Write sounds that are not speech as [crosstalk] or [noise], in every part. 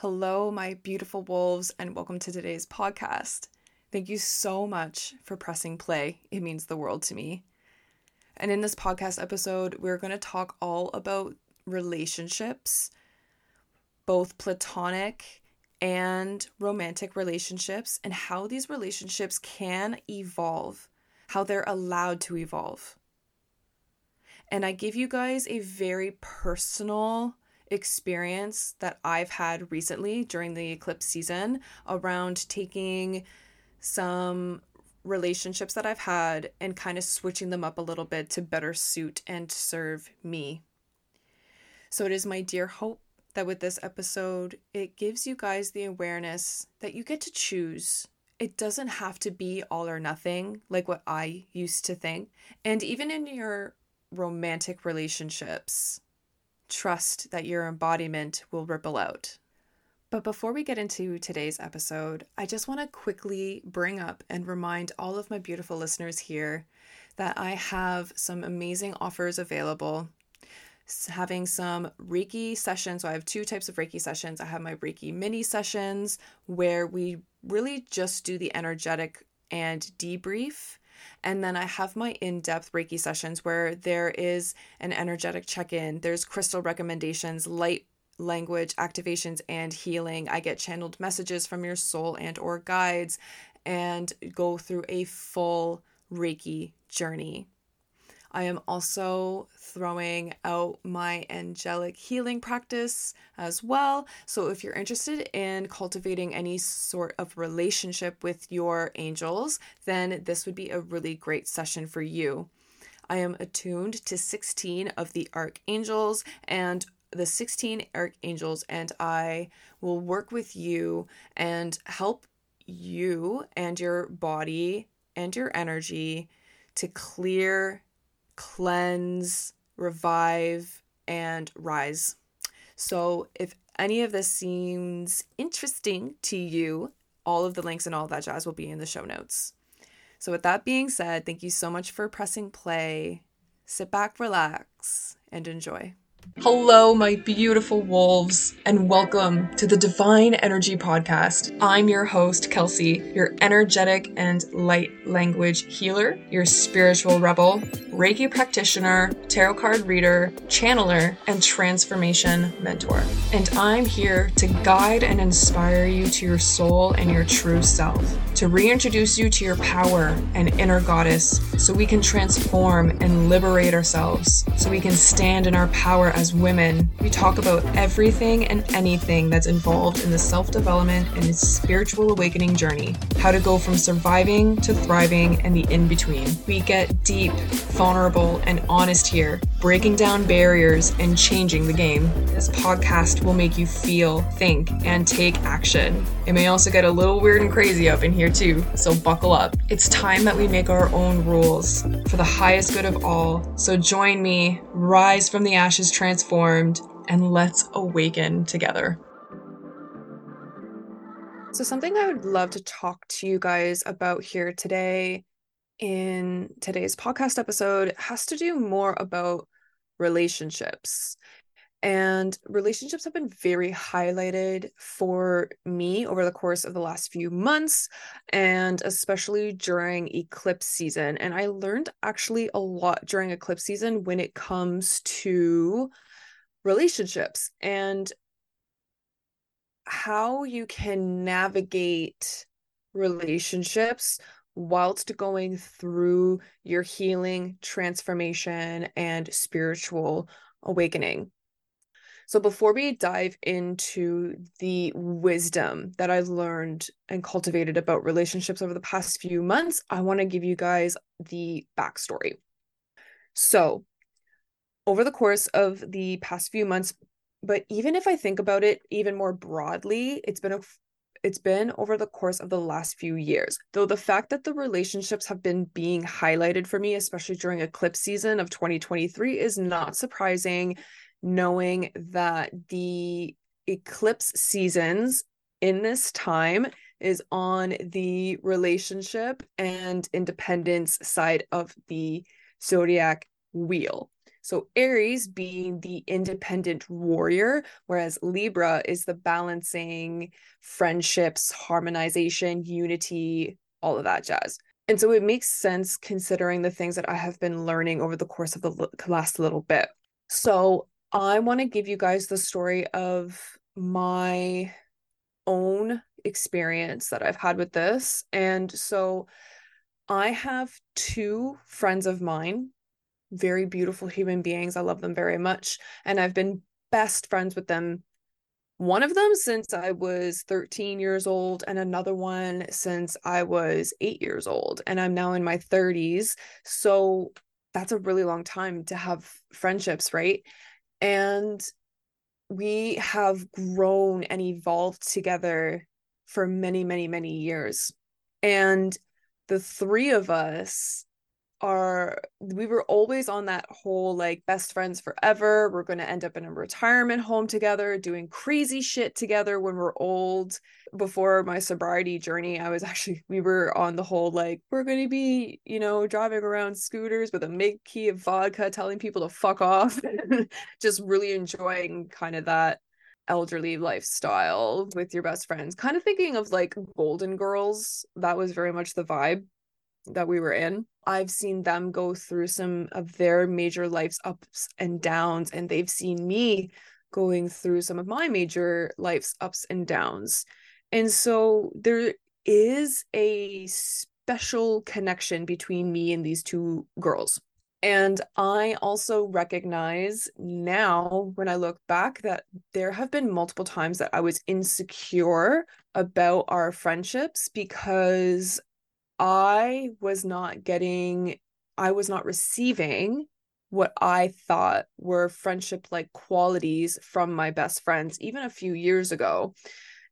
Hello, my beautiful wolves, and welcome to today's podcast. Thank you so much for pressing play. It means the world to me. And in this podcast episode, we're going to talk all about relationships, both platonic and romantic relationships, and how these relationships can evolve, how they're allowed to evolve. And I give you guys a very personal experience that I've had recently during the eclipse season around taking some relationships that I've had and kind of switching them up a little bit to better suit and serve me. So it is my dear hope that with this episode, it gives you guys the awareness that you get to choose. It doesn't have to be all or nothing like what I used to think. And even in your romantic relationships, trust that your embodiment will ripple out. But before we get into today's episode, I just want to quickly bring up and remind all of my beautiful listeners here that I have some amazing offers available. Having some Reiki sessions. So I have two types of Reiki sessions. I have my Reiki mini sessions where we really just do the energetic and debrief and then I have my in depth Reiki sessions where there is an energetic check in, there's crystal recommendations, light language activations and healing. I get channeled messages from your soul and or guides and go through a full reiki journey I am also throwing out my angelic healing practice as well. So, if you're interested in cultivating any sort of relationship with your angels, then this would be a really great session for you. I am attuned to 16 of the archangels and the 16 archangels, and I will work with you and help you and your body and your energy to clear cleanse, revive, and rise. So, if any of this seems interesting to you, all of the links and all that jazz will be in the show notes. So, with that being said, thank you so much for pressing play. Sit back, relax, and enjoy. Hello, my beautiful wolves, and welcome to the Divine Energy Podcast. I'm your host, Kelsey, your energetic and light language healer, your spiritual rebel, Reiki practitioner, tarot card reader, channeler, and transformation mentor. And I'm here to guide and inspire you to your soul and your true self, to reintroduce you to your power and inner goddess so we can transform and liberate ourselves, so we can stand in our power as women, we talk about everything and anything that's involved in the self development and spiritual awakening journey. How to go from surviving to thriving and the in between. We get deep, vulnerable, and honest here, breaking down barriers and changing the game. This podcast will make you feel, think, and take action. It may also get a little weird and crazy up in here too, so buckle up. It's time that we make our own rules for the highest good of all. So join me, rise from the ashes, transformed, and let's awaken together. So, something I would love to talk to you guys about here today in today's podcast episode has to do more about relationships. And relationships have been very highlighted for me over the course of the last few months, and especially during eclipse season. And I learned actually a lot during eclipse season when it comes to relationships and how you can navigate relationships whilst going through your healing, transformation, and spiritual awakening. So, before we dive into the wisdom that I've learned and cultivated about relationships over the past few months, I want to give you guys the backstory. So, over the course of the past few months, but even if I think about it even more broadly, it's been a it's been over the course of the last few years. Though the fact that the relationships have been being highlighted for me, especially during eclipse season of 2023, is not surprising knowing that the eclipse seasons in this time is on the relationship and independence side of the zodiac wheel. So Aries being the independent warrior, whereas Libra is the balancing friendships, harmonization, unity, all of that jazz. And so it makes sense considering the things that I have been learning over the course of the last little bit. So I want to give you guys the story of my own experience that I've had with this. And so I have two friends of mine, very beautiful human beings. I love them very much. And I've been best friends with them. One of them since I was 13 years old, and another one since I was eight years old. And I'm now in my 30s. So that's a really long time to have friendships, right? And we have grown and evolved together for many, many, many years. And the three of us are we were always on that whole like best friends forever. We're going to end up in a retirement home together doing crazy shit together when we're old. Before my sobriety journey i was [laughs] actually we were on the whole like we're going to be you know driving around scooters with a big key of vodka telling people to fuck off. [laughs] Just really enjoying kind of that elderly lifestyle with your best friends. Kind of thinking of like golden girls. That was very much the vibe that we were in I've seen them go through some of their major life's ups and downs, and they've seen me going through some of my major life's ups and downs. And so there is a special connection between me and these two girls. And I also recognize now when I look back that there have been multiple times that I was insecure about our friendships because I was not getting, I was not receiving what I thought were friendship like qualities from my best friends, even a few years ago.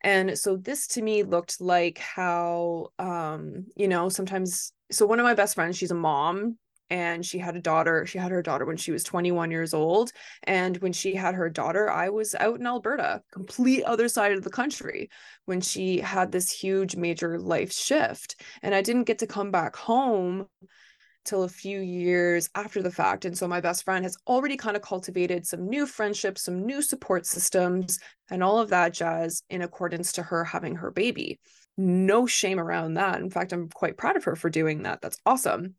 And so this to me looked like how, um, you know, sometimes, so one of my best friends, she's a mom and she had a daughter. She had her daughter when she was 21 years old. And when she had her daughter, I was out in Alberta, complete other side of the country, when she had this huge major life shift. And I didn't get to come back home till a few years after the fact. And so my best friend has already kind of cultivated some new friendships, some new support systems, and all of that jazz in accordance to her having her baby. No shame around that. In fact, I'm quite proud of her for doing that. That's awesome.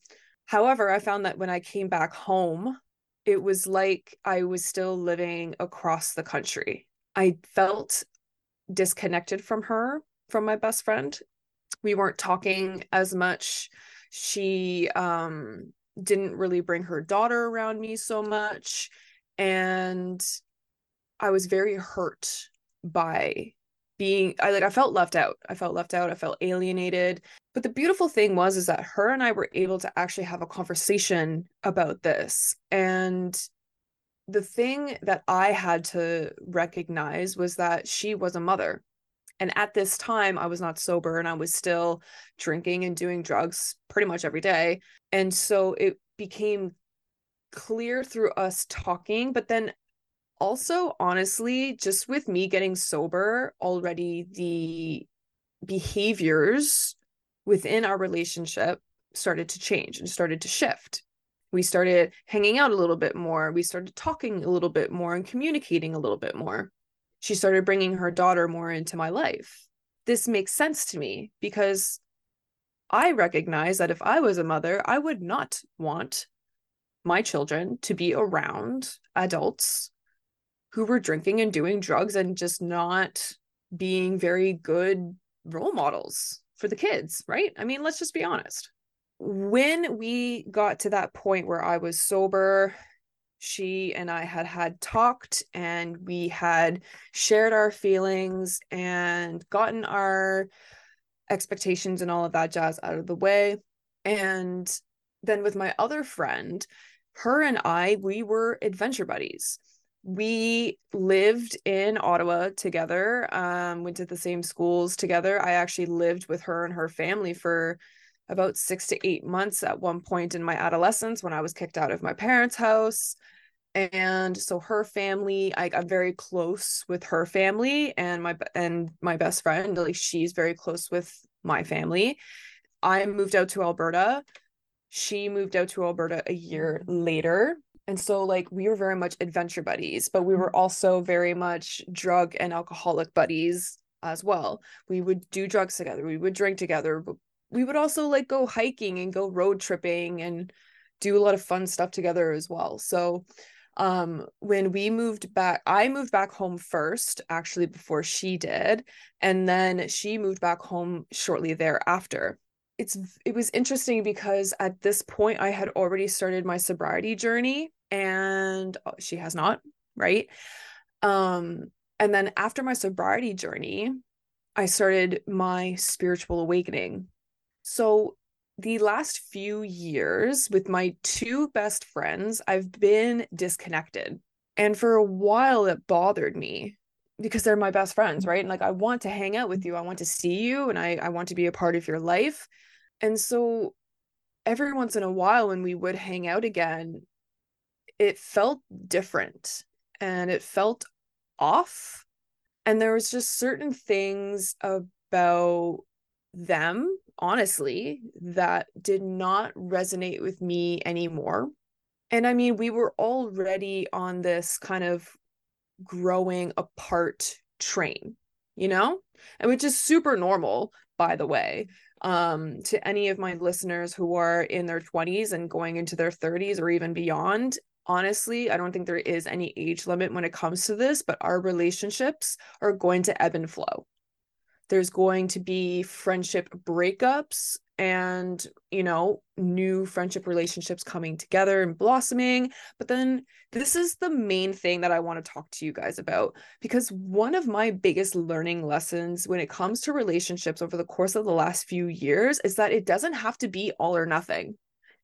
However, I found that when I came back home, it was like I was still living across the country. I felt disconnected from her, from my best friend. We weren't talking as much. She um, didn't really bring her daughter around me so much. And I was very hurt by being I like I felt left out. I felt left out. I felt alienated. But the beautiful thing was is that her and I were able to actually have a conversation about this. And the thing that I had to recognize was that she was a mother. And at this time, I was not sober and I was still drinking and doing drugs pretty much every day. And so it became clear through us talking, but then also honestly just with me getting sober already the behaviors within our relationship started to change and started to shift. We started hanging out a little bit more. We started talking a little bit more and communicating a little bit more. She started bringing her daughter more into my life. This makes sense to me because i recognize that if i was a mother i would not want my children to be around adults who were drinking and doing drugs and just not being very good role models for the kids, right? I mean, let's just be honest. When we got to that point where I was sober, she and I had had talked and we had shared our feelings and gotten our expectations and all of that jazz out of the way. And then with my other friend, her and I, we were adventure buddies we lived in Ottawa together, um, went to the same schools together. I actually lived with her and her family for about six to eight months at one point in my adolescence when I was kicked out of my parents' house. And so her family, I got very close with her family and my and my best friend, like she's very close with my family. I moved out to Alberta. She moved out to Alberta a year later And so, like, we were very much adventure buddies, but we were also very much drug and alcoholic buddies as well. We would do drugs together, we would drink together, but we would also like go hiking and go road tripping and do a lot of fun stuff together as well. So, um when we moved back i moved back home first actually before she did and then she moved back home shortly thereafter it's it was interesting because at this point I had already started my sobriety journey and uh, she has not, right? Um and then after my sobriety journey, I started my spiritual awakening. So the last few years with my two best friends, I've been disconnected. And for a while it bothered me because they're my best friends, right? And like I want to hang out with you. I want to see you and I I want to be a part of your life. And so every once in a while when we would hang out again, it felt different and it felt off. And there was just certain things about them, honestly, that did not resonate with me anymore. And I mean, we were already on this kind of growing apart train, you know? And which is super normal, by the way um, to any of my listeners who are in their 20s and going into their 30s or even beyond, honestly, I don't think there is any age limit when it comes to this, but our relationships are going to ebb and flow. There's going to be friendship breakups and you know new friendship relationships coming together and blossoming but then this is the main thing that i want to talk to you guys about because one of my biggest learning lessons when it comes to relationships over the course of the last few years is that it doesn't have to be all or nothing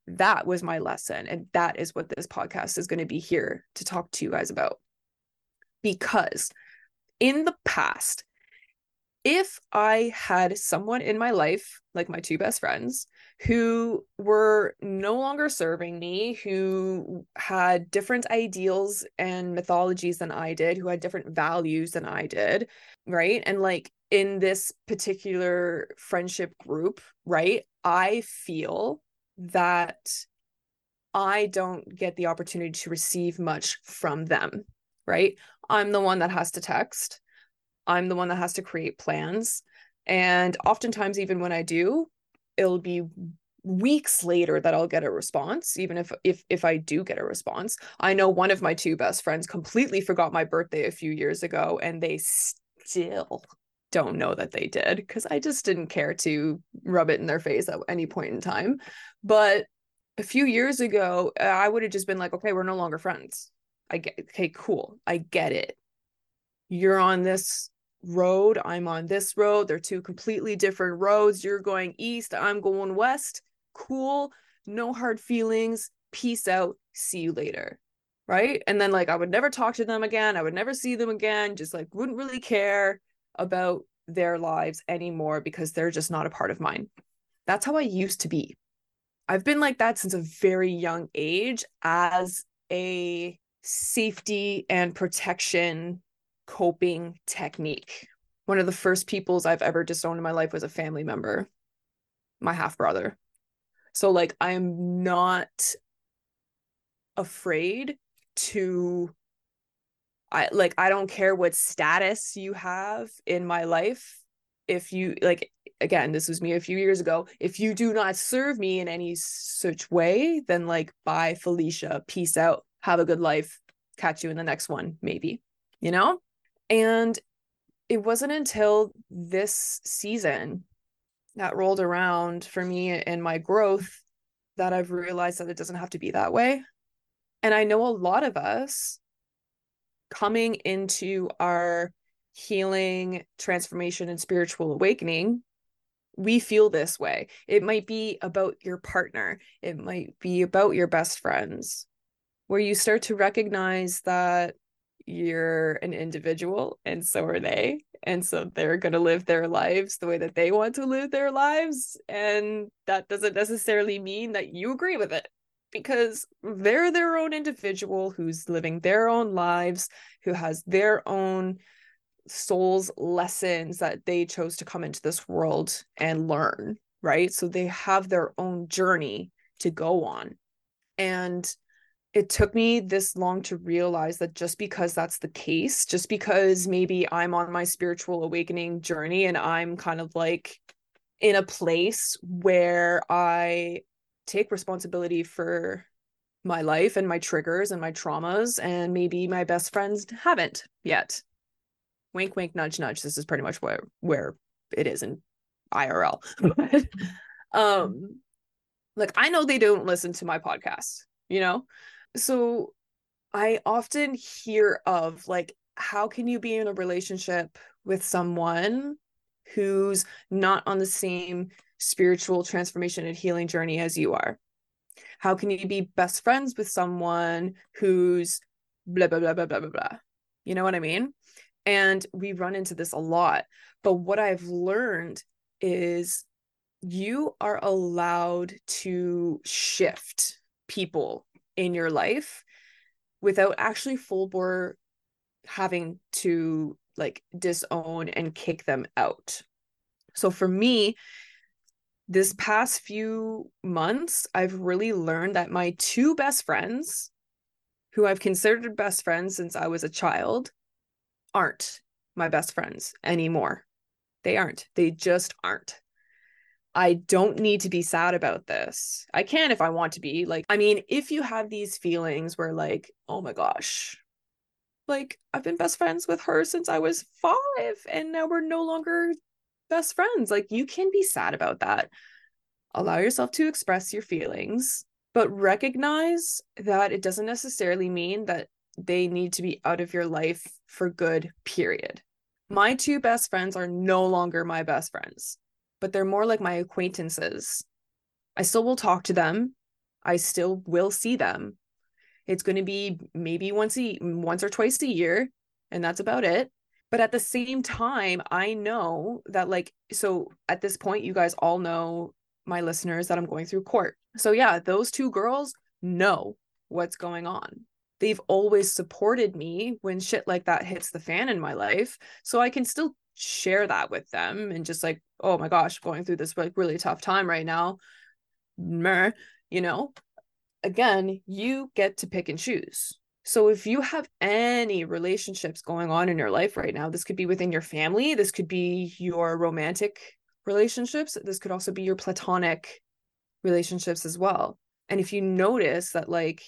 that was my lesson and that is what this podcast is going to be here to talk to you guys about because in the past if I had someone in my life, like my two best friends, who were no longer serving me, who had different ideals and mythologies than I did, who had different values than I did, right? And like in this particular friendship group, right? I feel that I don't get the opportunity to receive much from them, right? I'm the one that has to text. I'm the one that has to create plans. And oftentimes, even when I do, it'll be weeks later that I'll get a response, even if if if I do get a response. I know one of my two best friends completely forgot my birthday a few years ago, and they still don't know that they did because I just didn't care to rub it in their face at any point in time. But a few years ago, uh, I would have just been like, okay, we're no longer friends. I get okay, cool. I get it. You're on this road. I'm on this road. They're two completely different roads. You're going east. I'm going west. Cool. No hard feelings. Peace out. See you later. Right. And then, like, I would never talk to them again. I would never see them again. Just like, wouldn't really care about their lives anymore because they're just not a part of mine. That's how I used to be. I've been like that since a very young age as a safety and protection coping technique. One of the first peoples I've ever disowned in my life was a family member, my half brother. So, like, I'm not afraid to I like I don't care what status you have in my life. If you like again, this was me a few years ago. If you do not serve me in any such way, then like bye Felicia, peace out, have a good life, catch you in the next one, maybe. You know? And it wasn't until this season that rolled around for me and my growth that I've realized that it doesn't have to be that way. And I know a lot of us coming into our healing, transformation, and spiritual awakening, we feel this way. It might be about your partner, it might be about your best friends, where you start to recognize that you're an individual and so are they. And so they're going to live their lives the way that they want to live their lives. And that doesn't necessarily mean that you agree with it because they're their own individual who's living their own lives who has their own soul's lessons that they chose to come into this world and learn right? So they have their own journey to go on. And it took me this long to realize that just because that's the case, just because maybe I'm on my spiritual awakening journey and I'm kind of like in a place where I take responsibility for my life and my triggers and my traumas, and maybe my best friends haven't yet. Wink, wink, nudge, nudge. This is pretty much where where it is in IRL. [laughs] um, like I know they don't listen to my podcast, you know, so I often hear of like, how can you be in a relationship with someone who's not on the same spiritual transformation and healing journey as you are? How can you be best friends with someone who's blah, blah, blah, blah, blah, blah, blah? You know what I mean? And we run into this a lot. But what I've learned is you are allowed to shift people in your life without actually full bore having to like disown and kick them out. So for me, this past few months, I've really learned that my two best friends, who I've considered best friends since I was a child, aren't my best friends anymore. They aren't. They just aren't. I don't need to be sad about this. I can if I want to be. Like, I mean, if you have these feelings where, like, oh my gosh, like, I've been best friends with her since I was five, and now we're no longer best friends. Like, you can be sad about that. Allow yourself to express your feelings, but recognize that it doesn't necessarily mean that they need to be out of your life for good, period. My two best friends are no longer my best friends but they're more like my acquaintances. I still will talk to them. I still will see them. It's going to be maybe once a once or twice a year and that's about it. But at the same time, I know that like so at this point you guys all know my listeners that I'm going through court. So yeah, those two girls know what's going on. They've always supported me when shit like that hits the fan in my life. So I can still share that with them and just like oh my gosh going through this like really tough time right now Mer, you know again you get to pick and choose so if you have any relationships going on in your life right now this could be within your family this could be your romantic relationships this could also be your platonic relationships as well. And if you notice that like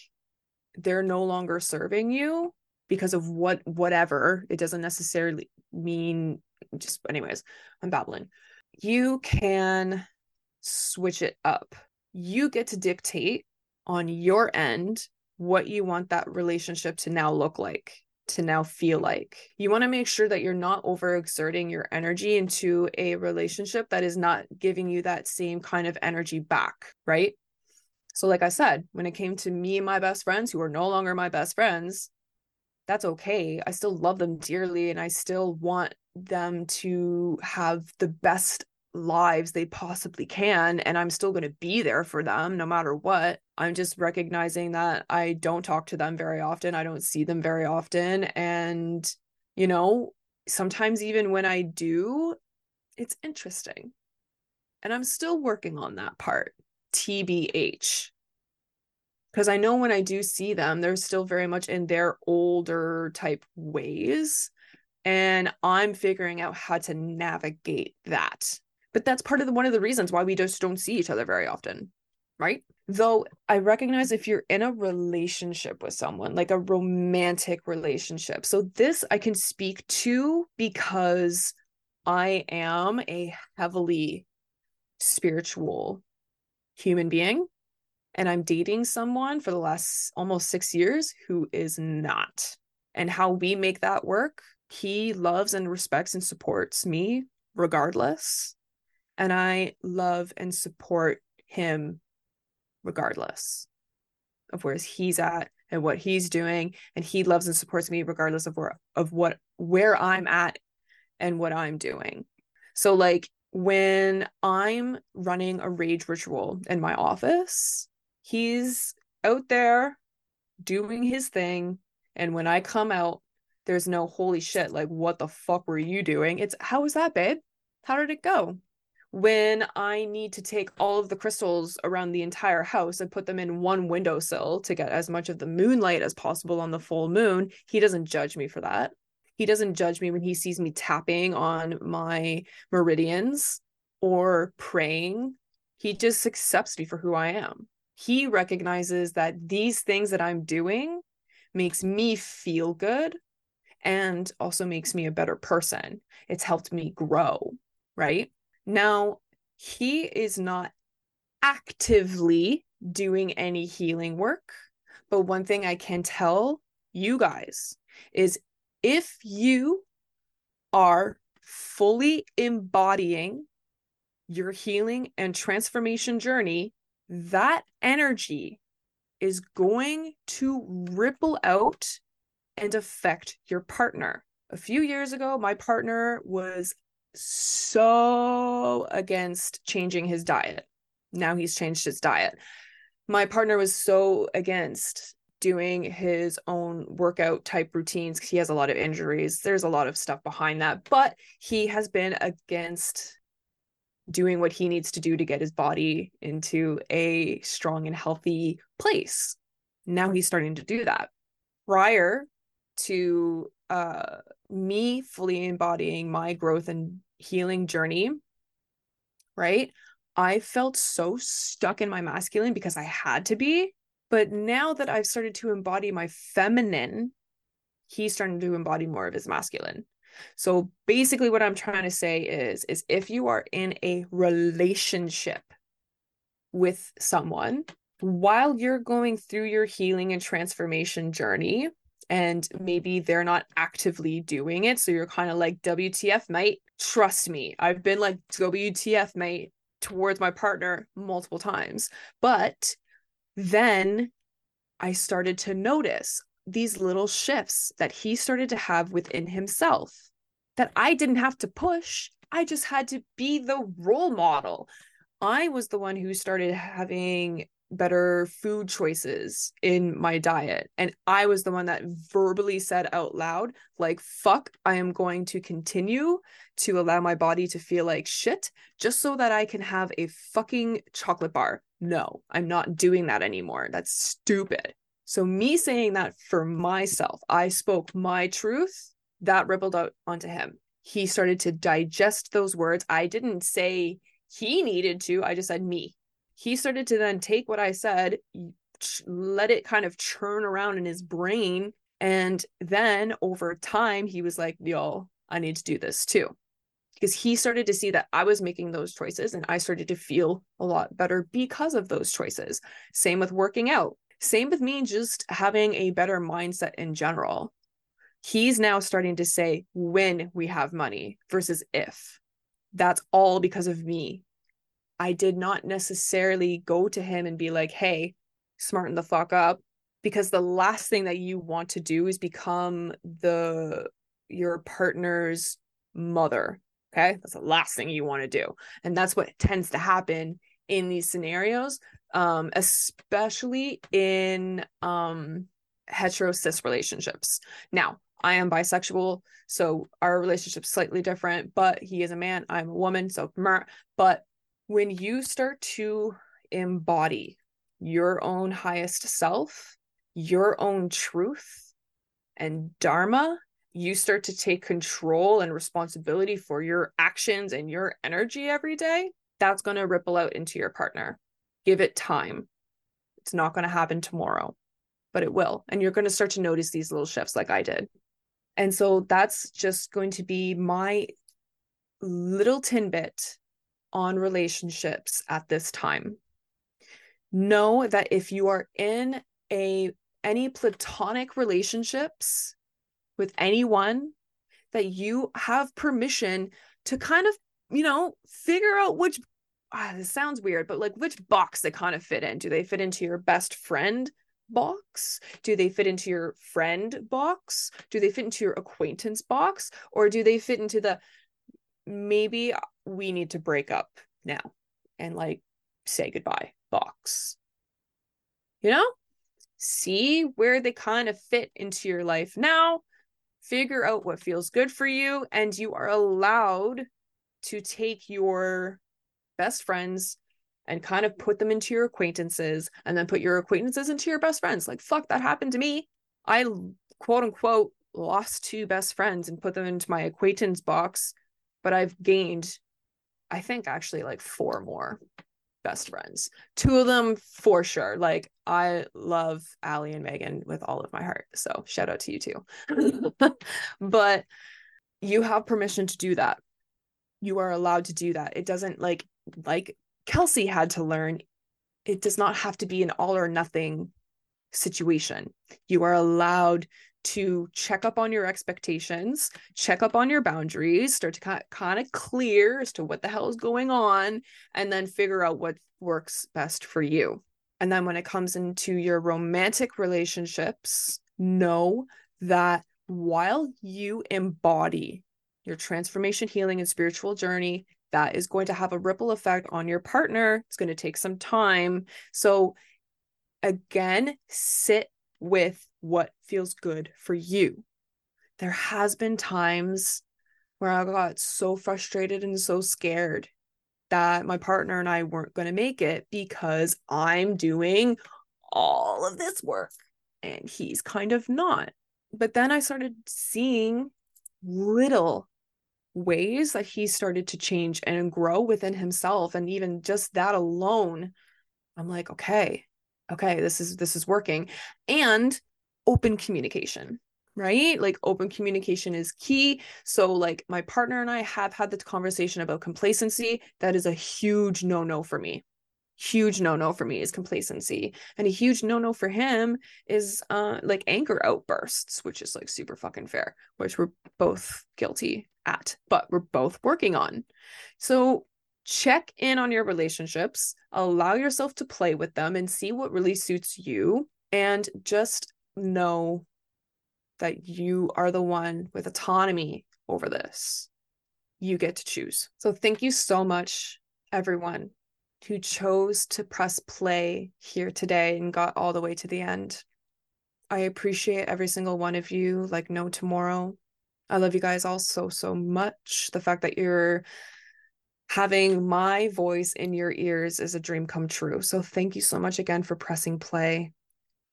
they're no longer serving you because of what whatever it doesn't necessarily mean just anyways i'm babbling. You can switch it up. You get to dictate on your end what you want that relationship to now look like to now feel like you want to make sure that you're not overexerting your energy into a relationship that is not giving you that same kind of energy back right so like i said when it came to me and my best friends who are no longer my best friends that's okay. I still love them dearly and I still want them to have the best lives they possibly can and I'm still going to be there for them no matter what. I'm just recognizing that I don't talk to them very often. I don't see them very often and you know, sometimes even when I do, it's interesting. And I'm still working on that part. TBH because I know when I do see them, they're still very much in their older type ways. And I'm figuring out how to navigate that. But that's part of the, one of the reasons why we just don't see each other very often, right? Though I recognize if you're in a relationship with someone, like a romantic relationship. So this I can speak to because I am a heavily spiritual human being and I'm dating someone for the last almost six years who is not. And how we make that work, he loves and respects and supports me regardless. And I love and support him regardless of where he's at and what he's doing. And he loves and supports me regardless of where of what where I'm at and what I'm doing. So like when I'm running a rage ritual in my office, he's out there doing his thing and when i come out there's no holy shit like what the fuck were you doing it's how was that babe how did it go when I need to take all of the crystals around the entire house and put them in one windowsill to get as much of the moonlight as possible on the full moon, he doesn't judge me for that. He doesn't judge me when he sees me tapping on my meridians or praying. He just accepts me for who I am. He recognizes that these things that I'm doing makes me feel good and also makes me a better person. It's helped me grow, right? Now, he is not actively doing any healing work, but one thing I can tell you guys is if you are fully embodying your healing and transformation journey, that energy is going to ripple out and affect your partner. A few years ago, my partner was so against changing his diet. Now he's changed his diet. My partner was so against doing his own workout type routines he has a lot of injuries. There's a lot of stuff behind that, but he has been against doing what he needs to do to get his body into a strong and healthy place. Now he's starting to do that. Prior to uh, me fully embodying my growth and healing journey, right? I felt so stuck in my masculine because I had to be. But now that I've started to embody my feminine, he's starting to embody more of his masculine. So basically what I'm trying to say is is if you are in a relationship with someone while you're going through your healing and transformation journey and maybe they're not actively doing it so you're kind of like WTF mate trust me I've been like WTF mate towards my partner multiple times but then I started to notice these little shifts that he started to have within himself that I didn't have to push. I just had to be the role model. I was the one who started having better food choices in my diet. And I was the one that verbally said out loud, like, fuck, I am going to continue to allow my body to feel like shit just so that I can have a fucking chocolate bar. No, I'm not doing that anymore. That's stupid. So, me saying that for myself, I spoke my truth, that rippled out onto him. He started to digest those words. I didn't say he needed to, I just said me. He started to then take what I said, let it kind of churn around in his brain. And then over time, he was like, yo, I need to do this too. Because he started to see that I was making those choices and I started to feel a lot better because of those choices. Same with working out. Same with me just having a better mindset in general. He's now starting to say when we have money versus if. That's all because of me. I did not necessarily go to him and be like, hey, smarten the fuck up. Because the last thing that you want to do is become the your partner's mother. Okay. That's the last thing you want to do. And that's what tends to happen in these scenarios um, especially in um, hetero cis relationships. Now, I am bisexual, so our relationship's slightly different, but he is a man, I'm a woman, so but when you start to embody your own highest self, your own truth and dharma, you start to take control and responsibility for your actions and your energy every day, that's going to ripple out into your partner give it time. It's not going to happen tomorrow, but it will. And you're going to start to notice these little shifts like I did. And so that's just going to be my little tidbit on relationships at this time. Know that if you are in a any platonic relationships with anyone that you have permission to kind of, you know, figure out which ah, this sounds weird, but like which box they kind of fit in? Do they fit into your best friend box? Do they fit into your friend box? Do they fit into your acquaintance box? Or do they fit into the maybe we need to break up now and like say goodbye box? You know? See where they kind of fit into your life now. Figure out what feels good for you, and you are allowed to take your best friends and kind of put them into your acquaintances and then put your acquaintances into your best friends. Like, fuck, that happened to me. I quote unquote lost two best friends and put them into my acquaintance box, but I've gained, I think, actually like four more best friends. Two of them for sure. Like I love Allie and Megan with all of my heart. So shout out to you too. [laughs] but you have permission to do that. You are allowed to do that. It doesn't like like Kelsey had to learn. It does not have to be an all or nothing situation. You are allowed to check up on your expectations, check up on your boundaries, start to kind of clear as to what the hell is going on, and then figure out what works best for you. And then when it comes into your romantic relationships, know that while you embody your transformation, healing, and spiritual journey, that is going to have a ripple effect on your partner. It's going to take some time. So, again, sit with what feels good for you. There has been times where I got so frustrated and so scared that my partner and I weren't going to make it because I'm doing all of this work and he's kind of not. But then I started seeing little ways that he started to change and grow within himself and even just that alone I'm like okay okay this is this is working and open communication right? Like open communication is key. So like my partner and i have had the conversation about complacency. That is a huge no no for me. Huge no no for me is complacency. And a huge no no for him is uh like anger outbursts which is like super fucking fair which we're both guilty at but we're both working on. So check in on your relationships, allow yourself to play with them and see what really suits you. And just know that you are the one with autonomy over this. You get to choose. So, thank you so much, everyone who chose to press play here today and got all the way to the end. I appreciate every single one of you like no tomorrow. I love you guys all so, so much. The fact that you're having my voice in your ears is a dream come true. So thank you so much again for pressing play.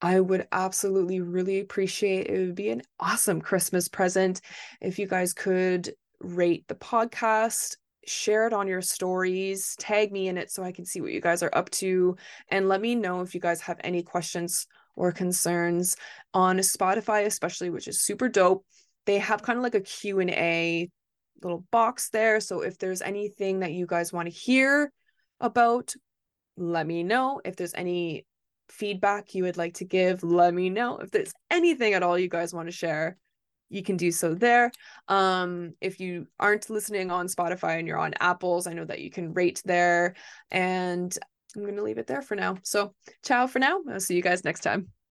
I would absolutely really appreciate it would be an awesome Christmas present if you guys could rate the podcast, share it on your stories, tag me in it so I can see what you guys are up to and let me know if you guys have any questions or concerns on Spotify especially which is super dope. They have kind of like a Q&A little box there. So if there's anything that you guys want to hear about, let me know. If there's any feedback you would like to give, let me know. If there's anything at all you guys want to share, you can do so there. Um, if you aren't listening on Spotify and you're on Apples, I know that you can rate there. And I'm going to leave it there for now. So, ciao for now. I'll see you guys next time.